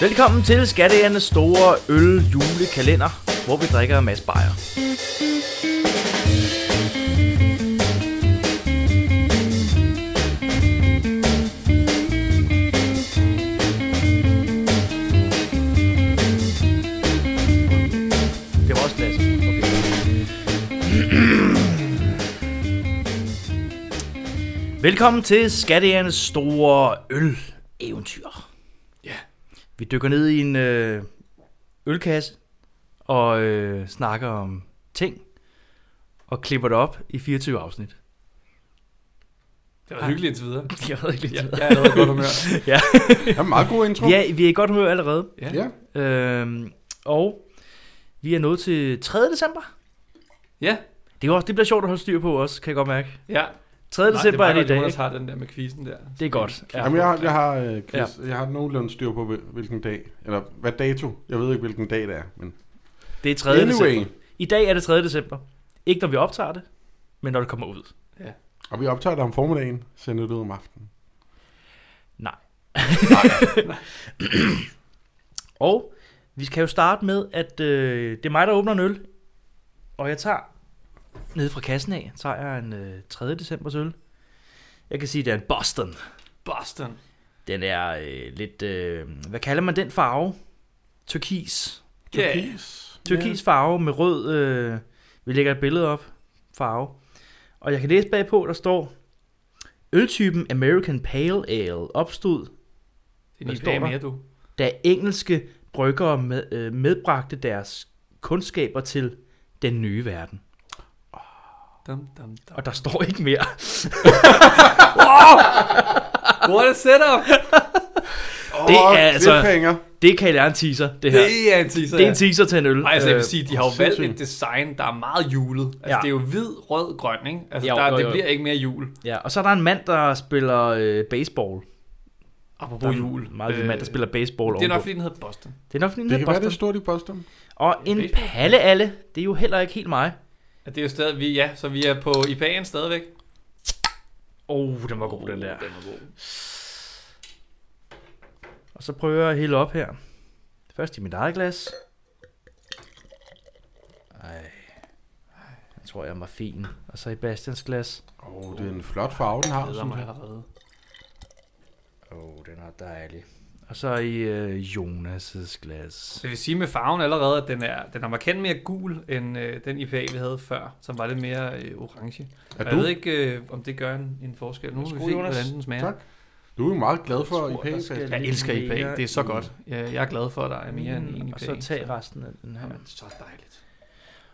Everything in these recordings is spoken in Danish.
Velkommen til Skatteernes store øl julekalender, hvor vi drikker en masse bajer. Det var også. Okay. Velkommen til Skatteernes store øl-eventyr. Vi dykker ned i en øh, ølkasse og øh, snakker om ting og klipper det op i 24 afsnit. Det var hyggeligt indtil videre. Det var ikke Ja, lidt. jeg er allerede i godt humør. Ja. Ja, meget god intro. Vi er, vi er i godt humør allerede. Ja. ja. Øhm, og vi er nået til 3. december. Ja. Det, er også, det bliver sjovt at holde styr på også, kan jeg godt mærke. ja. 3. december er det i dag. Ikke? har den der med quizzen der. Det er godt. Ja. Jamen, jeg har, jeg har, øh, quiz, jeg har nogenlunde styr på, hvil- hvilken dag, eller hvad dato. Jeg ved ikke, hvilken dag det er, men Det er 3. anyway. december. I dag er det 3. december. Ikke når vi optager det, men når det kommer ud. Og vi optager det om formiddagen, sender det ud om aftenen. Nej. og vi skal jo starte med, at øh, det er mig, der åbner en øl. Og jeg tager nede fra kassen af, tager jeg en øh, 3. decembers øl. Jeg kan sige, det er en Boston. Boston. Den er øh, lidt, øh, hvad kalder man den farve? Turkis. Turkis. Turkis farve med rød, øh, vi lægger et billede op, farve. Og jeg kan læse bagpå, der står, øltypen American Pale Ale opstod Det er en mere, du. da engelske bryggere med, øh, medbragte deres kundskaber til den nye verden. Dum, dum, dum. Og der står ikke mere. What a setup! Det er altså-. Det kan jeg lære en teaser, det her. Det er en teaser, Det er en teaser til en øl. Nej, altså jeg vil Øh, sige, de har jo valgt et design, der er meget julet. Altså Ja. det er jo hvid, rød, grøn, ikke? Altså Jo, der, jo, det jo. bliver ikke mere jul. Ja, og så er der en mand, der spiller øh, baseball. Der Apropos er jul. Meget øh, mand, der spiller baseball. Det er nok, fordi den hedder Boston. det er nok fordi, den Det hedder kan være, det er Boston. stort i Boston. Og en palle alle, det er jo heller ikke helt mig. Ja, det er jo stadig, vi, ja, så vi er på IPA'en stadigvæk. Åh, oh, den var god, den der. Den var god. Og så prøver jeg at hælde op her. Først i mit eget glas. Ej. Jeg tror, jeg var fin. Og så i Bastians glas. Åh, oh, det er en flot farve, den har. Synes mig jeg. allerede. Åh, oh, den er dejlig. Og så i øh, Jonas' glas. Jeg vil sige med farven allerede, at den er, den er markant mere gul, end øh, den IPA, vi havde før, som var lidt mere øh, orange. Er du, Jeg ved ikke, øh, om det gør en, en forskel. Nu må vi se, Jonas. hvordan den smager. Tak. du er jo meget glad for Jeg IPA. skal- Jeg elsker IPA, det er så i- godt. Jeg, jeg er glad for, at der er mere end en Mm, IPA. Og så tag resten af den her. Jamen, så dejligt.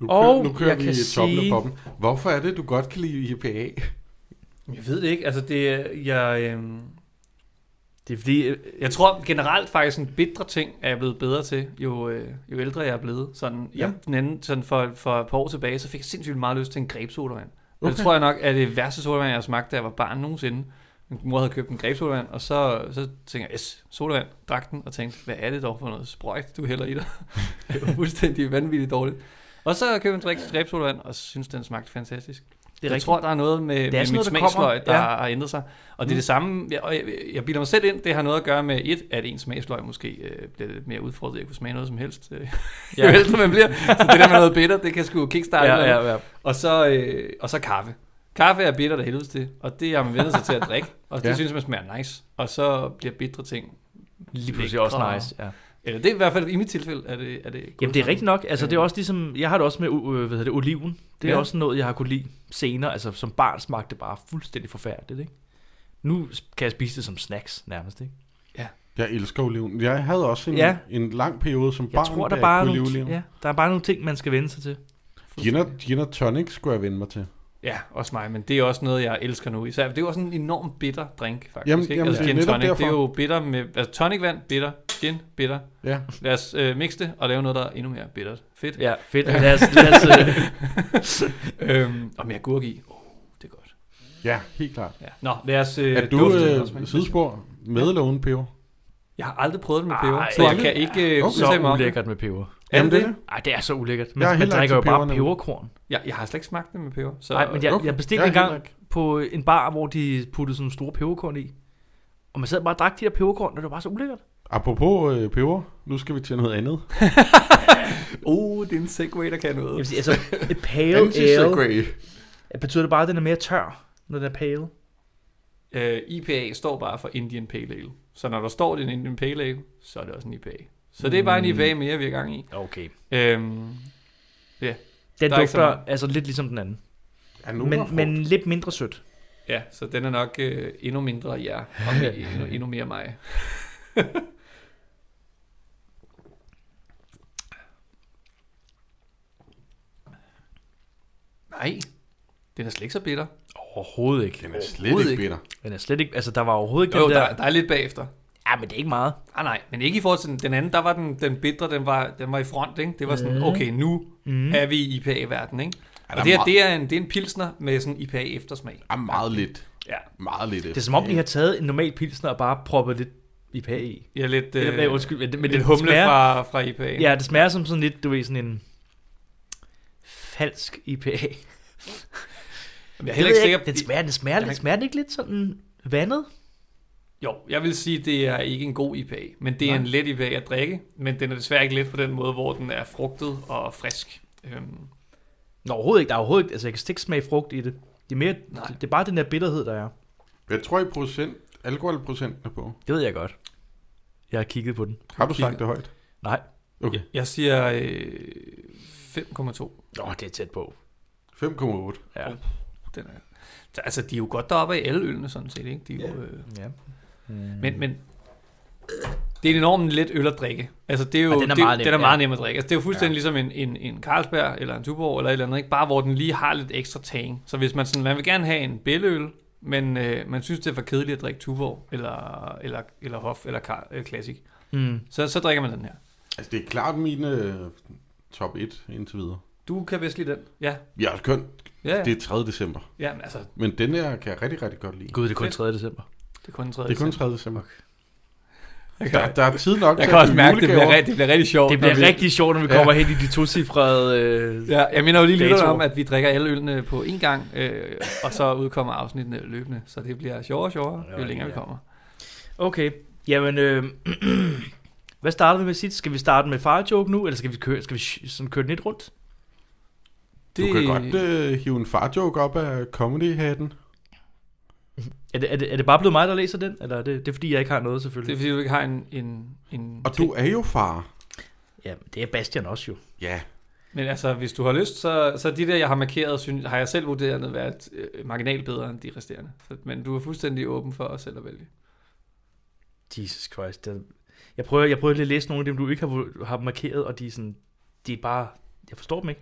Nu, Og kører, nu kører jeg vi kan i toppen sige- poppen. Hvorfor er det, du godt kan lide IPA? Jeg ved det ikke. Altså, det er- jeg, øh, Det er fordi... øh, jeg tror generelt faktisk, en bitre ting er jeg blevet bedre til, jo, øh, jo ældre jeg er blevet. Sådan, Ja. jeg, den anden, sådan for, for et par år tilbage, så fik jeg sindssygt meget lyst til en grebsodavand. Okay. Det tror jeg nok er det værste sodavand, jeg har smagt, da jeg var barn nogensinde. Min mor havde købt en grebsodavand, og så, så tænkte jeg, yes, sodavand, drak den, og tænkte, hvad er det dog for noget sprøjt, du hælder i dig? det var fuldstændig vanvittigt dårligt. Og så købte jeg en grebsodavand, og synes den smagte fantastisk. Det er jeg rigtigt. tror, der er noget med, er med mit noget, der smagsløg, der Ja. har ændret sig. Og det er Mm. det samme, jeg, jeg, jeg bilder mig selv ind, det har noget at gøre med et, at ens smagsløg måske øh, bliver lidt mere udfordret, jeg kunne smage noget som helst. Øh, Ja. jo ældre man bliver. Så det der med noget bitter, det kan sgu kickstarte. Ja, ja, ja. Og, så, øh, og så kaffe. Kaffe er bitter af helvedes til, og det har man vendt sig til at drikke, og det Ja. synes man smager nice. Og så bliver bitre ting Lige pludselig også nice. Ja. Eller det er i hvert fald i mit tilfælde, er det, er det gået Jamen det er rigtigt nok. Altså det er Øh. også ligesom, jeg har det også med, øh, hvad hedder det, oliven. Det er Ja. også noget, jeg har kunne lide senere. Altså som barn smagte det bare fuldstændig forfærdeligt, ikke? Nu kan jeg spise det som snacks nærmest, ikke? Jeg elsker oliven. Jeg havde også en, Ja. en lang periode som Jeg barn, tror, da der bare er jeg kunne lide nogle, oliven. ja, der er bare nogle ting, man skal vende sig til. Gin og, gin og tonic skulle jeg vende mig til. Ja, også mig, men det er også noget, jeg elsker nu. Især, det er jo også en enorm bitter drink, faktisk. Jamen- ikke? jamen, altså, det er gin tonic, det er jo bitter med... Altså tonicvand, bitter, gin, bitter. Ja. Lad os øh, mixe det og lave noget, der er endnu mere bittert. Fedt. Ja, fedt. Lad os, lad os, øh, øhm, og mere gurk i. Oh, det er godt. Ja, helt klart. Ja. Nå, lad os øh, Er du øh, sidespor med eller uden peber? Jeg har aldrig prøvet det med peber, Ej, så jeg kan ikke øh, Okay. mig så det. ulækkert med peber. Er det det? Ej, det er så ulækkert. Jeg Man, man drikker jo bare peberkorn. Jeg, jeg har slet ikke smagt det med peber. Så, Nej, men jeg, Okay. jeg bestilte Jeg en gang ikke. på en bar, hvor de puttede sådan store peberkorn i. Og man sad bare og drak de der peberkorn, og det var bare så ulækkert. Apropos øh, peber, nu skal vi til noget andet. Uh, det er en segway, der kan Jeg noget. vil sige, altså, et pale ale, Anti-segway. betyder det bare, at den er mere tør, når den er pale? Uh, IPA står bare for Indian Pale Ale. Så når der står, en Indian Pale Ale, så er det også en IPA. Så det er bare en IPA mere, vi er i gang i. Okay. Øhm, Den Der er ikke så dufter meget. altså lidt ligesom den anden. Nu Men, men lidt mindre sødt. ja, så den er nok øh, endnu mindre jer, og endnu, endnu mere mig. Nej, den er slet ikke så bitter. Overhovedet ikke. Den er slet ikke ikke. bitter. Den er slet ikke, altså der var overhovedet ikke Jo, den der, der, der er lidt bagefter. ja, men det er ikke meget. Ah, nej, men ikke i forhold til den, den anden, der var den, den bitre, den var, den var i front, ikke? Det var sådan, Mhm. okay, nu Mm. er vi i IPA-verden, ikke? Er Og der det, her, meget, det, er en, det er en pilsner med sådan IPA-eftersmag. er meget lidt. Ja, Meget lidt. Det er som om, de har taget en normal pilsner og bare proppet lidt IPA i. ja lidt, Øh, øh, Eller, undskyld, men, det- men lidt det humle smager, fra, fra IPA. Ja, det smager som sådan lidt, du ved, sådan en falsk IPA. Jeg er Det heller ikke sikker Den smager, den smager, har- smager den ikke lidt sådan vandet? Jo, jeg vil sige, det er ikke en god IPA, men det er Nej. en let IPA at drikke, men den er desværre ikke let på den måde, hvor den er frugtet og frisk. Øhm, Nå, overhovedet ikke. Der er overhovedet ikke, altså jeg kan slet ikke smage frugt i det. Det er, mere, Nej. det er bare den der bitterhed, der er. Hvad tror I procent, alkoholprocenten er på? Det ved jeg godt. Jeg har kigget på den. Har du sagt det højt? Nej. Okay. jeg siger øh, 5,2. Åh, det er tæt på. 5,8. Ja. Den er, så, altså, de er jo godt deroppe i alle ølene, sådan set, ikke? De er jo, øh, ja. Mm. men, men det er en enormt let øl at drikke. Altså, det er jo, Og den er det, meget nem, den er meget ja. nem at drikke. Altså, det er jo fuldstændig ja. ligesom en, en, en Carlsberg, eller en Tuborg, eller et eller andet, ikke? Bare hvor den lige har lidt ekstra tang. Så hvis man sådan, man vil gerne have en bælleøl, men øh, man synes, det er for kedeligt at drikke Tuborg, eller, eller, eller Hof, eller Carl, øh, Classic, Mm. så, så drikker man den her. Altså, det er klart mine øh, top 1 indtil videre. Du kan vist lide den. Ja, Jeg har kønt. ja, ja. Det er 3. december. ja men altså, Men den her kan jeg rigtig, rigtig godt lide. Gud, det er kun Fedt. 3. december. det er kun en tredje. Det er kun december. 3. december. Jeg Der, der er tid nok jeg kan også mærke, det bliver, det bliver rigtig sjovt. Det bliver når vi- rigtig sjovt, når vi Ja. kommer hen i de tocifrede... Øh... Ja, jeg mener jo lige lidt om, at vi drikker alle ølene på én gang, øh, og så udkommer afsnittene løbende. Så det bliver sjovere og sjovere, jo Ja, længere vi ja. kommer. Okay, jamen... Øh... Hvad starter vi med sidst? Skal vi starte med fire joke nu, eller skal vi køre, skal vi sådan køre den lidt rundt? Du kan godt øh, hive en farjoke op af comedy-hatten. Er det, er, det, er det bare blevet mig, der læser den? Eller er det, det er fordi, jeg ikke har noget, Det er selvfølgelig? fordi, du ikke har en... en, en Og du er jo far. Ja, det er Bastian også jo. Ja. Men altså, hvis du har lyst, så, så de der, jeg har markeret, synes, har jeg selv vurderet at være øh, marginalt bedre end de resterende. Så, men du er fuldstændig åben for os selv at vælge. Jesus Christ. Det, jeg prøver, jeg prøver lige at læse nogle af dem, du ikke har, har markeret, og de er sådan... De er bare... Jeg forstår dem ikke.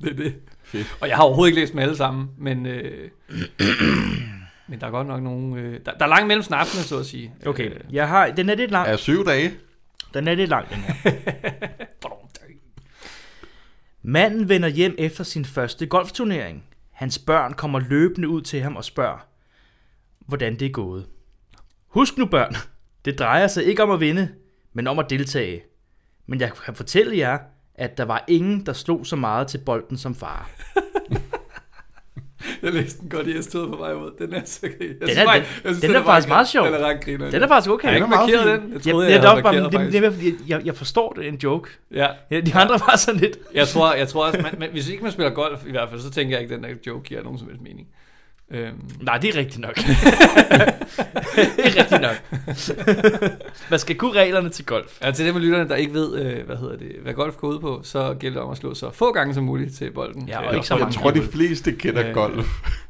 Det er det. Fedt. Og jeg har overhovedet ikke læst dem alle sammen, men, øh, men der er godt nok nogle... Øh, der, der er langt mellem snapsene, så at sige. Okay, Øh, jeg har... Den er lidt lang. Er syv dage? Den er lidt lang, den her. Manden vender hjem efter sin første golfturnering. Hans børn kommer løbende ud til ham og spørger, hvordan det er gået. Husk nu børn, det drejer sig ikke om at vinde, men om at deltage. Men jeg kan fortælle jer, at der var ingen, der slog så meget til bolden som far. Jeg læste den godt, jeg stod på vej ud. Den er så Jeg Den er- den- den er faktisk meget sjov. Den er ret griner. Den er faktisk okay. Jeg har ikke Den er markeret den. Jeg Jeg, troede, jeg, jeg, jeg, havde markeret det, er fordi jeg, jeg forstår det er en joke. Ja, Ja, de andre var sådan lidt... jeg tror, jeg tror også, man, man, hvis ikke man spiller golf i hvert fald, så tænker jeg ikke, at den der joke giver nogen som helst mening. Øhm, Nej, det er rigtigt nok. det er rigtigt nok. Man skal kunne reglerne til golf. ja, til dem af lytterne, der ikke ved, øh, hvad hedder det, hvad golf går ud på, så gælder det om at slå så få gange som muligt til bolden. Ja, og Øh, ikke så Jeg mange tror, de fleste kender Øh, golf.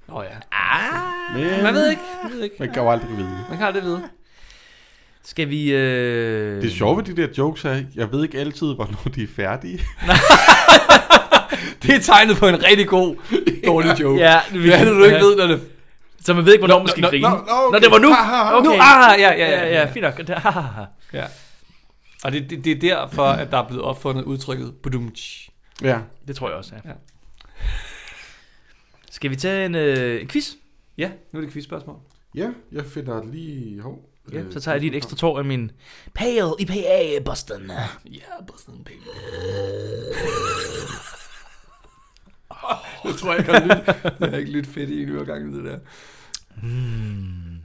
Nå ja. Ah, Men Man ved ikke. Man ved ikke. man kan jo aldrig vide. Man kan aldrig vide. skal vi... Øh... Det sjove ved de der jokes er, jeg ved ikke altid, hvornår de er færdige. Det er tegnet på en rigtig god, dårlig joke. Ja, Det er, du ikke ved, når det... Så man ved ikke, hvornår man skal Nå, grine. nå, nå, okay. Nå, det var nu. Okay. Nu, ah, ja, ja, Ja, ja. ja, fint nok. Det- ja. Og det, det, det er derfor, at der er blevet opfundet udtrykket budumtsch. Ja. Det tror jeg også, ja. Ja. Skal vi tage en, øh, en quiz? Ja, nu er det quizspørgsmål. Ja, jeg finder lige... Hov, Ja, øh, så tager jeg lige et ekstra tår af min Pale IPA Boston. Ja, Boston Baby. Jeg tror, jeg kan lytte. Jeg har ikke lyttet fedt i en øregang, det der. Mm.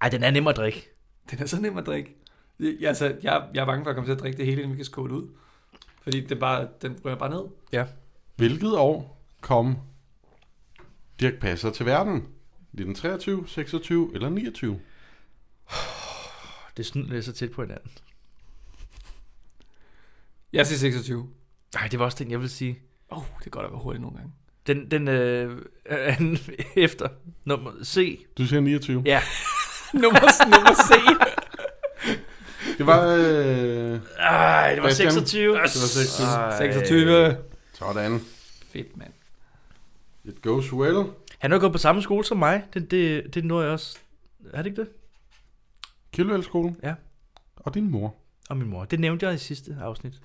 Ej, den er nem at drikke. Den er så nem at drikke. Jeg, altså, jeg, jeg er bange for at komme til at drikke det hele, inden vi kan skåle ud. Fordi det bare, den ryger bare ned. Hvilket år kom Dirk Passer til verden? 1923, 26 eller 29? Det er sådan, det er så tæt på hinanden. Jeg siger 26. Nej, det var også den, jeg vil sige. Åh, oh, det kan godt at være hurtigt nogle gange. Den, den øh, er den efter nummer C. Du siger 29. Ja. nummer, nummer C. Det var... Øh, Ej, det var Bastian. 26. det var 26. Ej. 26. Sådan. Fedt, mand. It goes well. Han er jo gået på samme skole som mig. Det, det, det når jeg også. Er det ikke det? Kildevældskolen. Ja. Og din mor. Og min mor. Det nævnte jeg i sidste afsnit.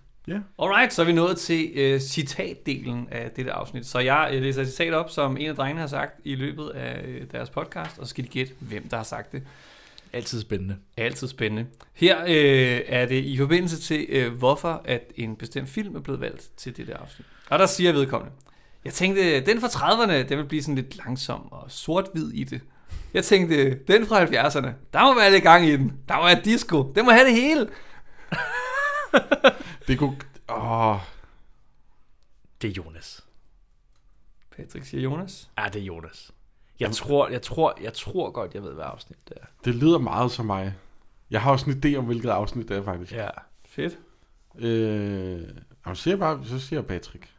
Alright, så er vi nået til øh, citatdelen af dette afsnit. Så jeg øh, læser et citat op, som en af drengene har sagt i løbet af øh, deres podcast, og så skal de gætte, hvem der har sagt det. Altid spændende. Altid spændende. Her øh, er det i forbindelse til, øh, hvorfor at en bestemt film er blevet valgt til det der afsnit. Og der siger vedkommende, jeg tænkte, den fra 30'erne, den vil blive sådan lidt langsom og sort-hvid i det. Jeg tænkte, den fra 70'erne, der må være lidt gang i den. Der må være disco. Den må have det hele. Det kunne... Åh, Det er Jonas. Patrick siger Jonas. Ja, det er Jonas. Jeg tror, jeg tror, jeg tror godt, jeg ved, hvad afsnit det er. det lyder meget som mig. Jeg har også en idé om, hvilket afsnit det er, faktisk. Ja. Fedt. Øh, jamen, siger jeg bare, så siger jeg Patrick.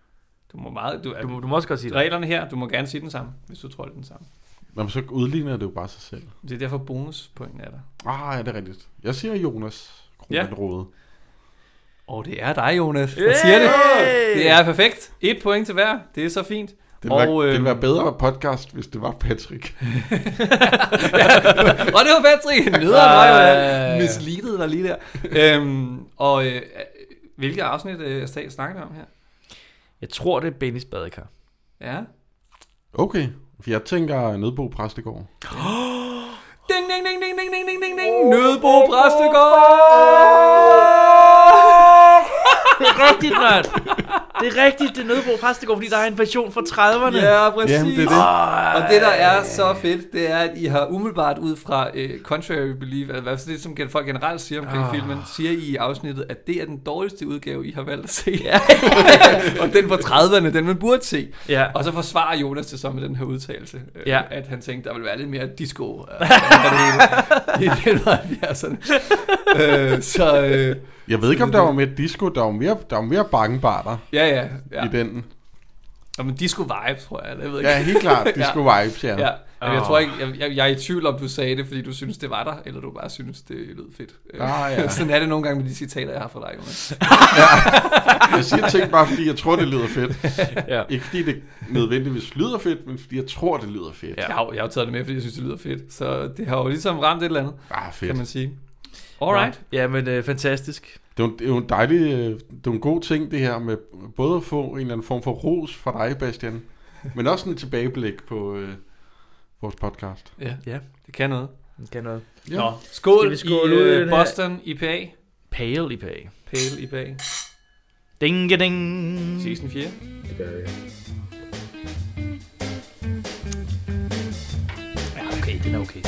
Du må meget... Du, Du, må- du må også godt sige det. reglerne her, du må gerne sige den samme, hvis du tror, det er den samme. Nå, men så udligner det jo bare sig selv. Det er derfor bonuspointen er der. Ah, ja, det er rigtigt. Jeg siger Jonas Kromanrode. Og det er dig, Jonas, der siger det. Det er perfekt. Et point til hver. Det er så fint. Det ville, Og, være, det ville øhm, være bedre podcast, hvis det var Patrick. Og det var Patrick. Nederen var jo Ej. misleadet der lige der. øhm, og øh, hvilket afsnit øh, snakker vi om her? Jeg tror, det er Bennys badekar. Ja. Okay, for jeg tænker Nødbo Præstegård. Ding, ding, ding, ding, ding, ding, ding, ding, ding. Nødbo Præstegård! Det er rigtigt, mand. Det er rigtigt, det er Nødebo Præstegård, fordi der er en version fra 30'erne. Ja, præcis. Jamen, det er det. Og det, der er så fedt, det er, at I har umiddelbart ud fra uh, Contrary Belief, hvad det, som folk generelt siger omkring Ah. filmen, siger I i afsnittet, at det er den dårligste udgave, I har valgt at se. Ja. og den fra 30'erne, den man burde se. Ja. Og så forsvarer Jonas det så med den her udtalelse, øh, Ja. at han tænkte, der ville være lidt mere disco øh, i den 70'erne. øh, så øh, Jeg ved ikke, om der var mere disco. Der var mere, der var mere bangebarter ja, ja. ja. ja. i den. Og men disco vibe, tror jeg. Jeg ved ikke. Ja, helt klart. Disco vibes, ja. Ja, men jeg Åh. tror ikke, jeg, jeg, jeg er i tvivl om, du sagde det, fordi du synes, det var der, eller du bare synes, det lød fedt. Ah, ja. Sådan er det nogle gange med de citater, jeg har fra dig, Jonas. Jeg siger ting bare, fordi jeg tror, det lyder fedt. Ja. Ikke fordi det nødvendigvis lyder fedt, men fordi jeg tror, det lyder fedt. Ja. Jeg, har, jeg har taget det med, fordi jeg synes, det lyder fedt. Så det har jo ligesom ramt et eller andet, Ah, fedt. kan man sige. Alright. Ja, men øh, fantastisk. Det er, jo, det er jo en dejlig, øh, det er en god ting, det her med både at få en eller anden form for ros fra dig, Bastian, men også en tilbageblik på øh, vores podcast. Ja, Ja, det kan noget. det kan noget. Ja. Nå, skål, Skal vi skåle i her? Boston IPA. Pale i page. Pale IPA. Ding, ding. Ses den 4. Det gør vi. Ja, okay, den er okay.